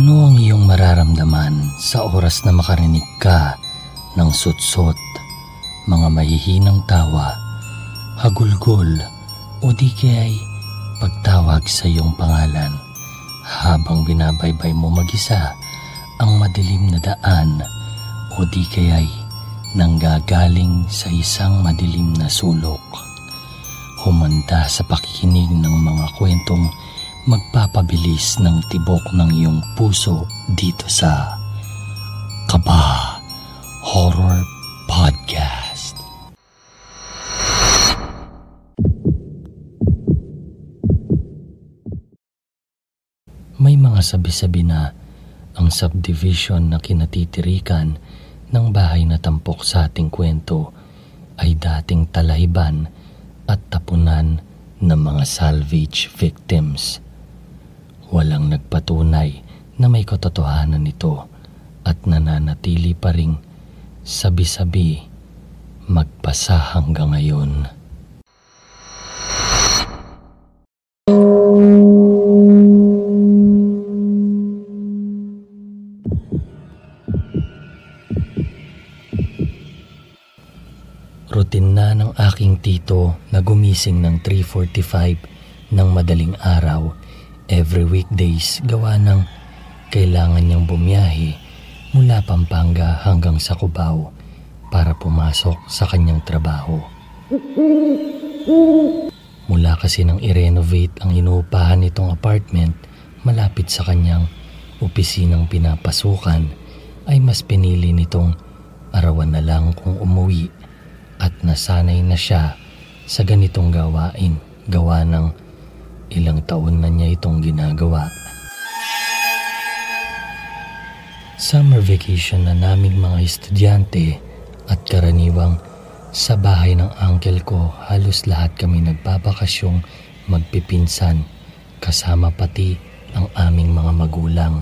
Ano ang iyong mararamdaman sa oras na makarinig ka ng sutsot, mga mahihinang tawa, hagulgol o di kaya'y pagtawag sa iyong pangalan habang binabaybay mo mag-isa ang madilim na daan o di kaya'y nanggagaling sa isang madilim na sulok. Humanda sa pakikinig ng mga kwentong magpapabilis ng tibok ng iyong puso dito sa Kaba Horror Podcast. May mga sabi-sabi na ang subdivision na kinatitirikan ng bahay na tampok sa ating kwento ay dating talahiban at tapunan ng mga salvage victims. Walang nagpatunay na may katotohanan nito at nananatili pa ring sabi-sabi magpasa hanggang ngayon. Routine na ng aking tito na gumising ng 3.45 ng madaling araw every weekdays gawa ng kailangan niyang bumiyahe mula Pampanga hanggang sa Cubao para pumasok sa kanyang trabaho. Mula kasi nang i-renovate ang inuupahan nitong apartment malapit sa kanyang opisinang pinapasukan ay mas pinili nitong arawan na lang kung umuwi at nasanay na siya sa ganitong gawain gawa ng ilang taon na niya itong ginagawa. Summer vacation na naming mga estudyante at karaniwang sa bahay ng uncle ko halos lahat kami nagbabakasyong magpipinsan kasama pati ang aming mga magulang.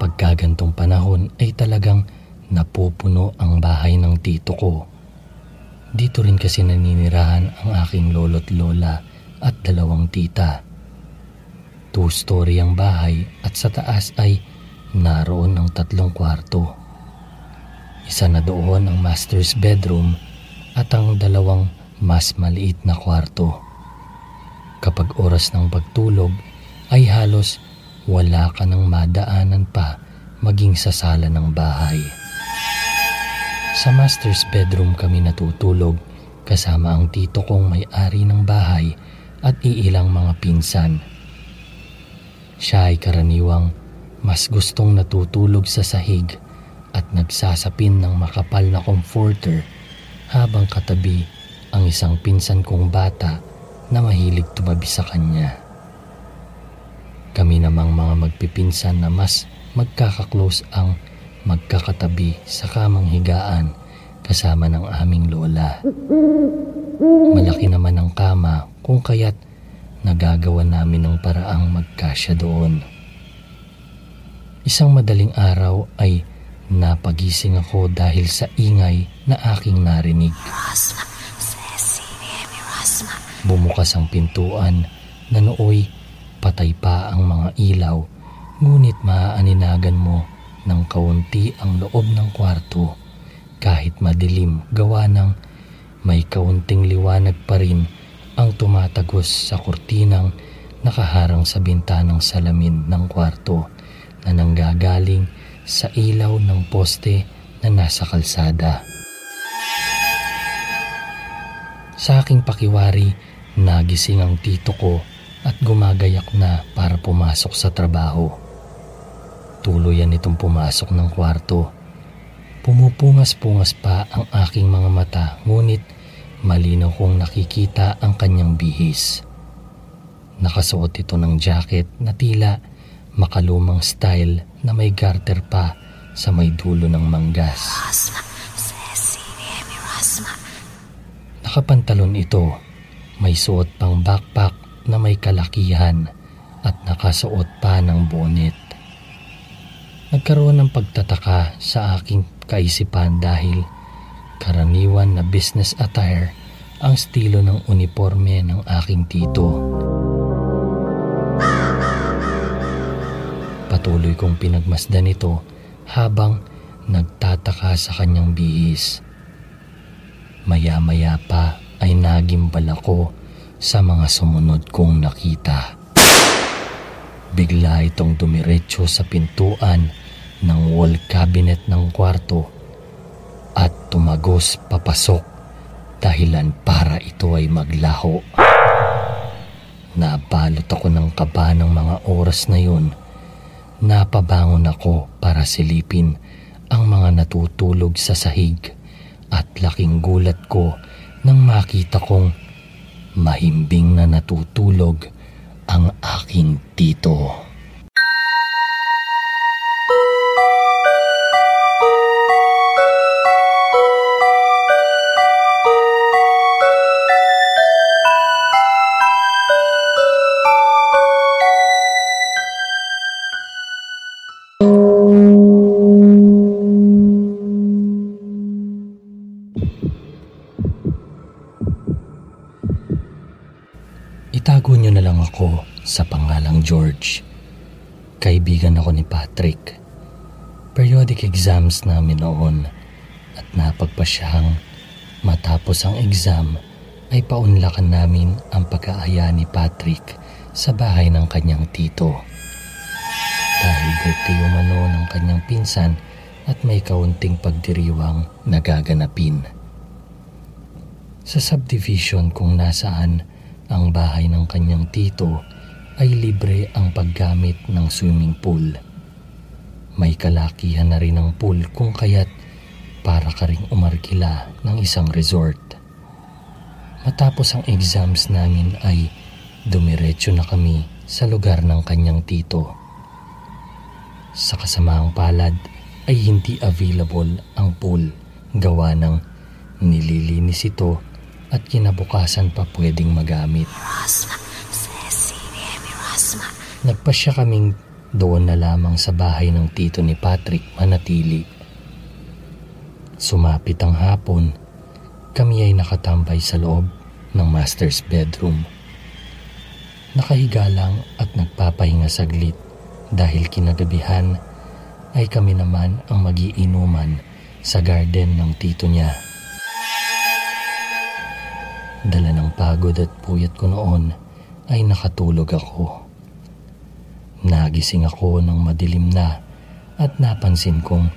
Pagkagantong panahon ay talagang napupuno ang bahay ng tito ko dito rin kasi naninirahan ang aking lolo't lola at dalawang tita. Two-story ang bahay at sa taas ay naroon ang tatlong kwarto. Isa na doon ang master's bedroom at ang dalawang mas maliit na kwarto. Kapag oras ng pagtulog ay halos wala ka nang madaanan pa maging sa sala ng bahay. Sa master's bedroom kami natutulog kasama ang tito kong may-ari ng bahay at iilang mga pinsan. Siya ay karaniwang mas gustong natutulog sa sahig at nagsasapin ng makapal na comforter habang katabi ang isang pinsan kong bata na mahilig tumabi sa kanya. Kami namang mga magpipinsan na mas magkakaklose ang magkakatabi sa kamang higaan kasama ng aming lola. Malaki naman ang kama kung kaya't nagagawa namin ng paraang magkasya doon. Isang madaling araw ay napagising ako dahil sa ingay na aking narinig. Bumukas ang pintuan na nooy patay pa ang mga ilaw ngunit maaaninagan mo ng kaunti ang loob ng kwarto kahit madilim gawa ng may kaunting liwanag pa rin ang tumatagos sa kurtinang nakaharang sa bintanang salamin ng kwarto na nanggagaling sa ilaw ng poste na nasa kalsada. Sa aking pakiwari, nagising ang tito ko at gumagayak na para pumasok sa trabaho. Tuluyan itong pumasok ng kwarto. Pumupungas-pungas pa ang aking mga mata ngunit malinaw kong nakikita ang kanyang bihis. Nakasuot ito ng jacket na tila makalumang style na may garter pa sa may dulo ng manggas. Nakapantalon ito, may suot pang backpack na may kalakihan at nakasuot pa ng bonnet. Nagkaroon ng pagtataka sa aking kaisipan dahil karaniwan na business attire ang estilo ng uniforme ng aking tito. Patuloy kong pinagmasdan ito habang nagtataka sa kanyang bihis. Maya-maya pa ay nagimbal ako sa mga sumunod kong nakita. Bigla itong dumiretso sa pintuan ng wall cabinet ng kwarto at tumagos papasok dahilan para ito ay maglaho. Nabalot ako ng kaba ng mga oras na yun. Napabangon ako para silipin ang mga natutulog sa sahig at laking gulat ko nang makita kong mahimbing na natutulog ang aking tito. Ako ni Patrick. Periodic exams namin noon at napagpasyang matapos ang exam ay paunlakan namin ang pag-aaya ni Patrick sa bahay ng kanyang tito. Dahil birthday umano ng kanyang pinsan at may kaunting pagdiriwang nagaganapin. Sa subdivision kung nasaan ang bahay ng kanyang tito ay libre ang paggamit ng swimming pool. May kalakihan na rin ang pool kung kaya't para ka ring umarkila ng isang resort. Matapos ang exams namin ay dumiretso na kami sa lugar ng kanyang tito. Sa kasamaang palad ay hindi available ang pool gawa ng nililinis ito at kinabukasan pa pwedeng magamit. Nagpasya kaming doon na lamang sa bahay ng tito ni Patrick manatili. Sumapit ang hapon, kami ay nakatambay sa loob ng master's bedroom. Nakahiga lang at nagpapahinga saglit dahil kinagabihan ay kami naman ang magiinuman sa garden ng tito niya. Dala ng pagod at puyat ko noon ay nakatulog ako. Nagising ako ng madilim na at napansin kong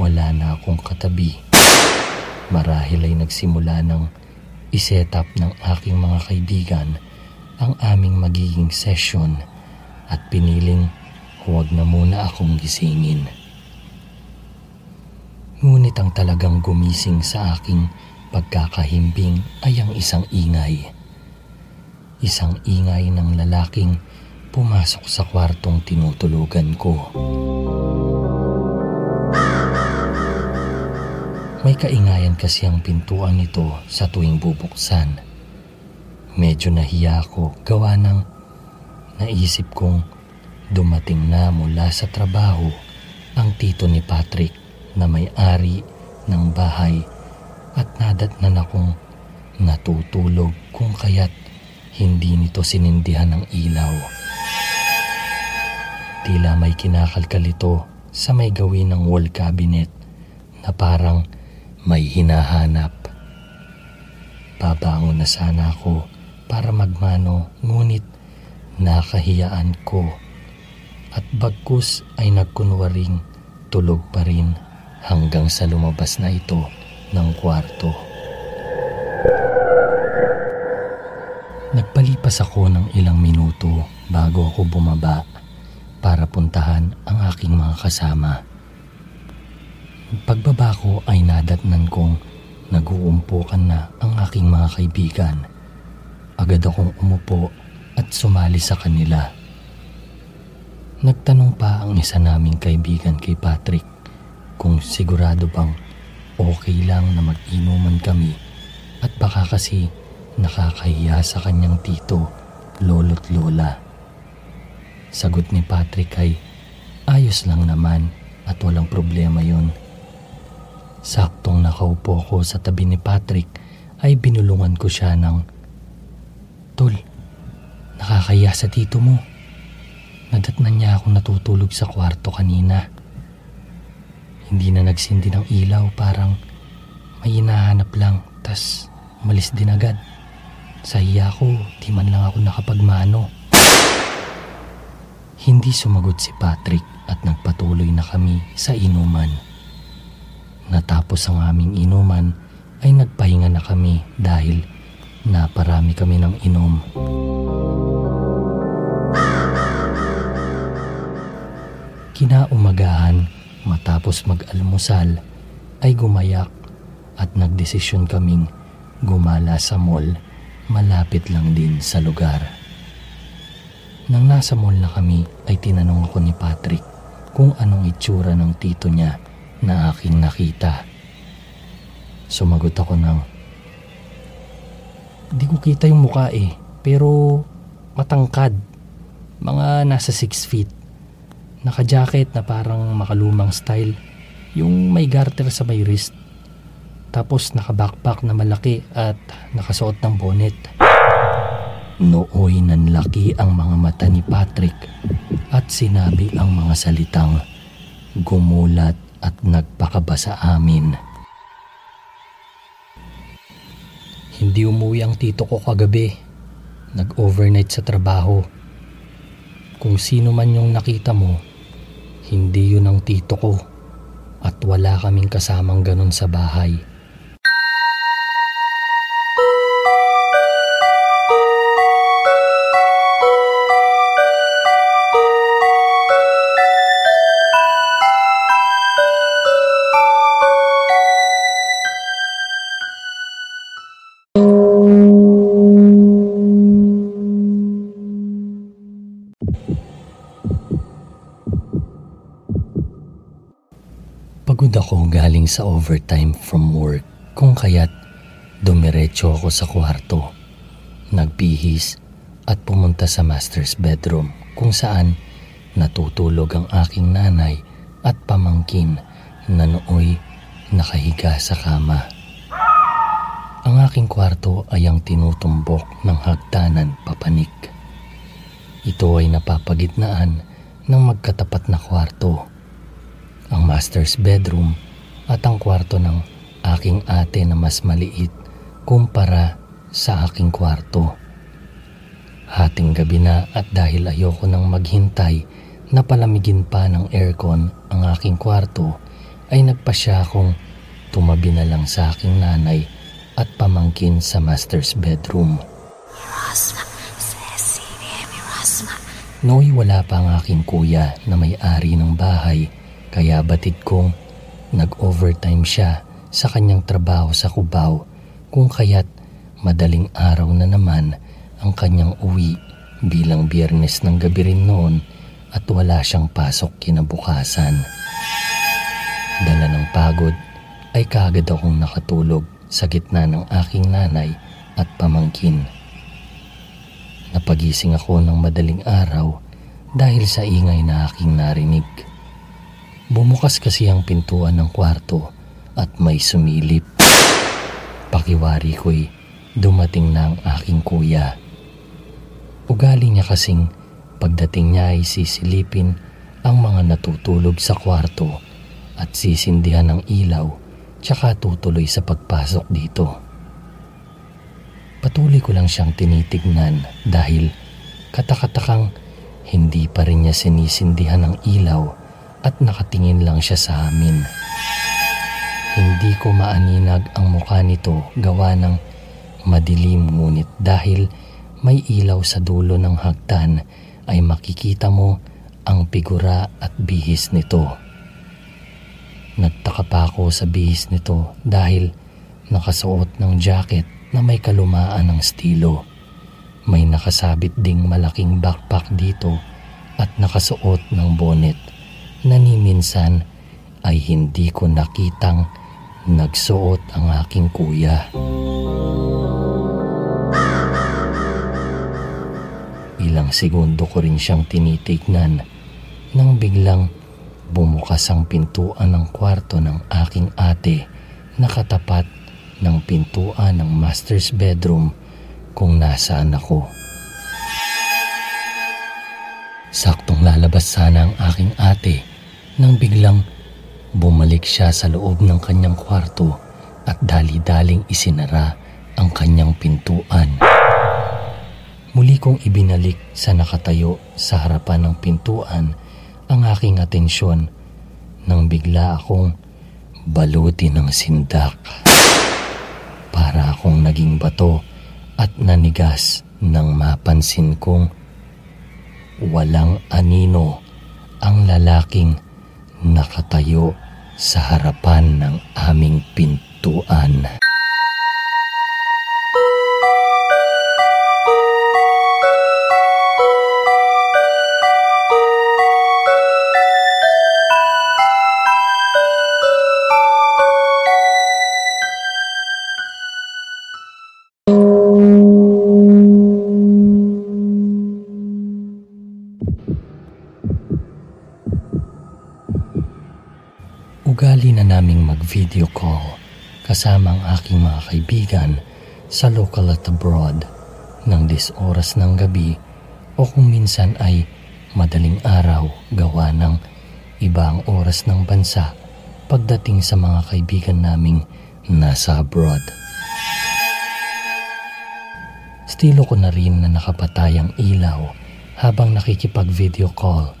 wala na akong katabi. Marahil ay nagsimula ng iset up ng aking mga kaibigan ang aming magiging session at piniling huwag na muna akong gisingin. Ngunit ang talagang gumising sa aking pagkakahimbing ay ang isang ingay. Isang ingay ng lalaking pumasok sa kwartong tinutulugan ko. May kaingayan kasi ang pintuan nito sa tuwing bubuksan. Medyo nahiya ako gawa ng naisip kong dumating na mula sa trabaho ang tito ni Patrick na may-ari ng bahay at nadatnan akong natutulog kung kaya't hindi nito sinindihan ng ilaw. Tila may kinakalkal ito sa may gawin ng wall cabinet na parang may hinahanap. Babangon na sana ako para magmano ngunit nakahiyaan ko at bagkus ay nagkunwaring tulog pa rin hanggang sa lumabas na ito ng kwarto. Nagpalipas ako ng ilang minuto bago ako bumaba para puntahan ang aking mga kasama. Pagbaba ko ay nadatnan kong nag-uumpukan na ang aking mga kaibigan. Agad akong umupo at sumali sa kanila. Nagtanong pa ang isa naming kaibigan kay Patrick kung sigurado bang okay lang na mag-inuman kami at baka kasi nakakahiya sa kanyang tito, lolo't lola. Sagot ni Patrick ay ayos lang naman at walang problema yon. Saktong nakaupo ko sa tabi ni Patrick ay binulungan ko siya ng Tol, nakakahiya sa tito mo. Nadatnan niya ako natutulog sa kwarto kanina. Hindi na nagsindi ng ilaw, parang may hinahanap lang, tas umalis din agad. Sa iya ko, di man lang ako nakapagmano. Hindi sumagot si Patrick at nagpatuloy na kami sa inuman. Natapos ang aming inuman ay nagpahinga na kami dahil naparami kami ng inom. Kinaumagahan matapos mag-almusal ay gumayak at nagdesisyon kaming gumala sa mall malapit lang din sa lugar. Nang nasa mall na kami ay tinanong ako ni Patrick kung anong itsura ng tito niya na aking nakita. Sumagot ako ng, Di ko kita yung mukha eh, pero matangkad. Mga nasa 6 feet. Naka-jacket na parang makalumang style. Yung may garter sa may wrist. Tapos naka-backpack na malaki at nakasuot ng bonnet. Nooy nanlaki ang mga mata ni Patrick at sinabi ang mga salitang gumulat at nagpakaba sa amin. Hindi umuwi ang tito ko kagabi. Nag-overnight sa trabaho. Kung sino man yung nakita mo, hindi yun ang tito ko at wala kaming kasamang ganun sa bahay. Galing sa overtime from work kung kaya't dumiretso ako sa kwarto. Nagpihis at pumunta sa master's bedroom kung saan natutulog ang aking nanay at pamangkin na nooy nakahiga sa kama. Ang aking kwarto ay ang tinutumbok ng hagdanan papanik. Ito ay napapagitnaan ng magkatapat na kwarto ang master's bedroom at ang kwarto ng aking ate na mas maliit kumpara sa aking kwarto. Hating gabi na at dahil ayoko nang maghintay na palamigin pa ng aircon ang aking kwarto ay nagpasya akong tumabi na lang sa aking nanay at pamangkin sa master's bedroom. Noy wala pa ang aking kuya na may-ari ng bahay kaya batid kong nag-overtime siya sa kanyang trabaho sa Cubao kung kaya't madaling araw na naman ang kanyang uwi bilang biyernes ng gabi rin noon at wala siyang pasok kinabukasan. Dala ng pagod ay kagad akong nakatulog sa gitna ng aking nanay at pamangkin. Napagising ako ng madaling araw dahil sa ingay na aking narinig. Bumukas kasi ang pintuan ng kwarto at may sumilip. Pakiwari ko'y dumating na ang aking kuya. Ugali niya kasing pagdating niya ay sisilipin ang mga natutulog sa kwarto at sisindihan ng ilaw tsaka tutuloy sa pagpasok dito. Patuloy ko lang siyang tinitignan dahil katakatakang hindi pa rin niya sinisindihan ng ilaw at nakatingin lang siya sa amin. Hindi ko maaninag ang mukha nito gawa ng madilim ngunit dahil may ilaw sa dulo ng hagdan ay makikita mo ang figura at bihis nito. Nagtaka pa ako sa bihis nito dahil nakasuot ng jacket na may kalumaan ng stilo. May nakasabit ding malaking backpack dito at nakasuot ng bonnet na ni minsan ay hindi ko nakitang nagsuot ang aking kuya. Ilang segundo ko rin siyang tinitignan nang biglang bumukas ang pintuan ng kwarto ng aking ate na katapat ng pintuan ng master's bedroom kung nasaan ako. Saktong lalabas sana ang aking ate nang biglang bumalik siya sa loob ng kanyang kwarto at dali-daling isinara ang kanyang pintuan. Muli kong ibinalik sa nakatayo sa harapan ng pintuan ang aking atensyon nang bigla akong baluti ng sindak. Para akong naging bato at nanigas nang mapansin kong walang anino ang lalaking nakatayo sa harapan ng aming pintuan. Mag-video call kasama ang aking mga kaibigan sa local at abroad ng dis oras ng gabi o kung minsan ay madaling araw gawa ng ibang oras ng bansa pagdating sa mga kaibigan naming nasa abroad. Estilo ko na rin na nakapatay ang ilaw habang nakikipag-video call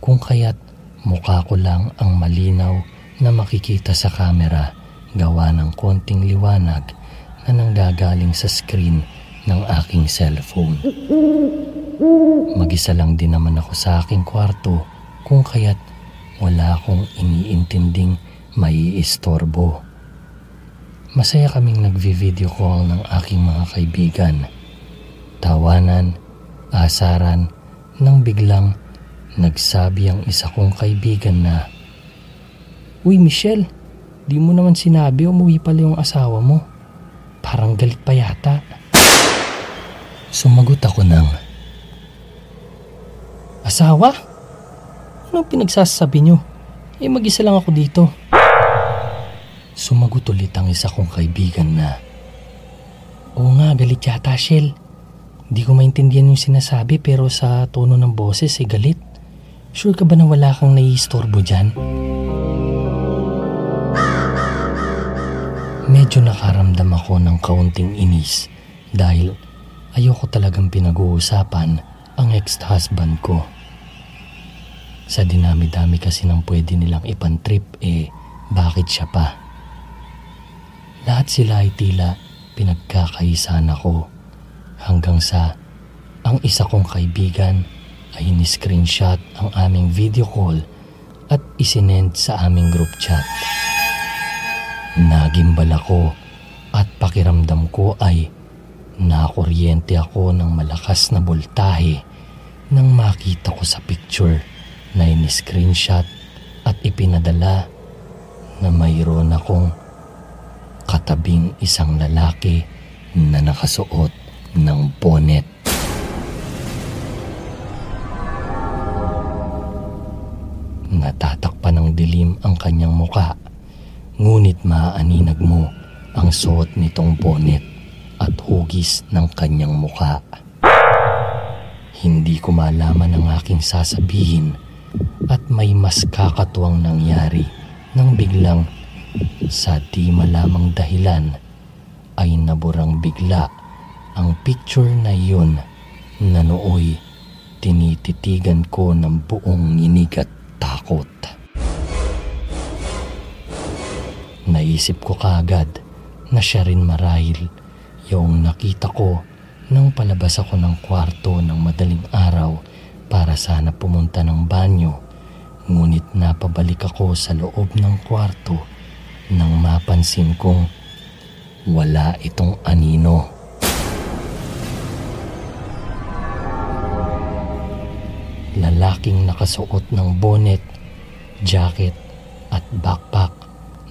kung kaya't mukha ko lang ang malinaw na makikita sa camera gawa ng konting liwanag na nanggagaling sa screen ng aking cellphone. Magisa lang din naman ako sa aking kwarto kung kaya't wala akong iniintinding maiistorbo. Masaya kaming nagvi-video call ng aking mga kaibigan. Tawanan, asaran, nang biglang nagsabi ang isa kong kaibigan na Uy Michelle, di mo naman sinabi umuwi pala yung asawa mo. Parang galit pa yata. Sumagot ako ng, Asawa? Anong pinagsasabi nyo? Eh mag-isa lang ako dito. Sumagot ulit ang isa kong kaibigan na, Oo nga, galit yata Shell. Di ko maintindihan yung sinasabi pero sa tono ng boses ay eh, galit. Sure ka ba na wala kang naiistorbo dyan? Medyo nakaramdam ako ng kaunting inis dahil ayoko talagang pinag-uusapan ang ex-husband ko. Sa dinami-dami kasi ng pwede nilang ipantrip eh bakit siya pa? Lahat sila ay tila pinagkakaisan ako hanggang sa ang isa kong kaibigan ay ni-screenshot ang aming video call at isinend sa aming group chat. Nagimbal ako at pakiramdam ko ay nakuryente ako ng malakas na voltahe nang makita ko sa picture na in-screenshot at ipinadala na mayroon akong katabing isang lalaki na nakasuot ng bonnet. Natatakpan ng dilim ang kanyang muka Ngunit maaaninag mo ang suot nitong bonnet at hugis ng kanyang muka. Hindi ko malaman ang aking sasabihin at may mas kakatuwang nangyari nang biglang sa di malamang dahilan ay naburang bigla ang picture na yun na nooy tinititigan ko ng buong inig at takot. Naisip ko kaagad na siya rin marahil yung nakita ko nang palabas ako ng kwarto ng madaling araw para sana pumunta ng banyo. Ngunit napabalik ako sa loob ng kwarto nang mapansin kong wala itong anino. Lalaking nakasuot ng bonnet, jacket at backpack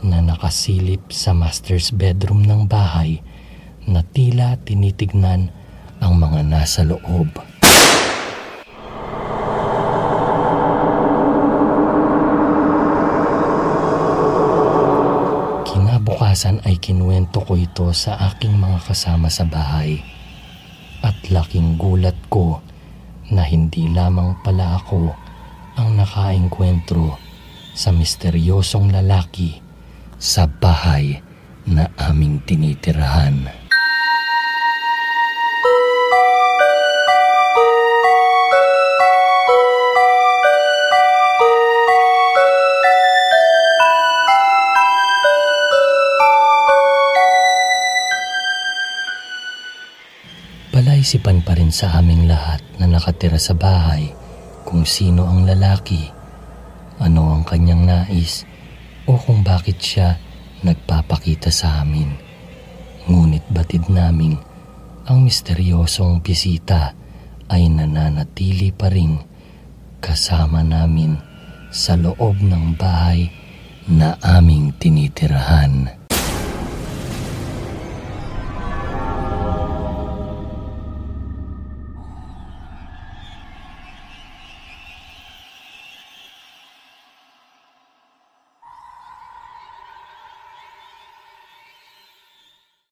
na nakasilip sa master's bedroom ng bahay na tila tinitignan ang mga nasa loob. Kinabukasan ay kinuwento ko ito sa aking mga kasama sa bahay at laking gulat ko na hindi lamang pala ako ang nakaengkwentro sa misteryosong lalaki sa bahay na aming tinitirahan. Palaisipan pa rin sa aming lahat na nakatira sa bahay kung sino ang lalaki, ano ang kanyang nais, o kung bakit siya nagpapakita sa amin. Ngunit batid naming ang misteryosong bisita ay nananatili pa rin kasama namin sa loob ng bahay na aming tinitirahan.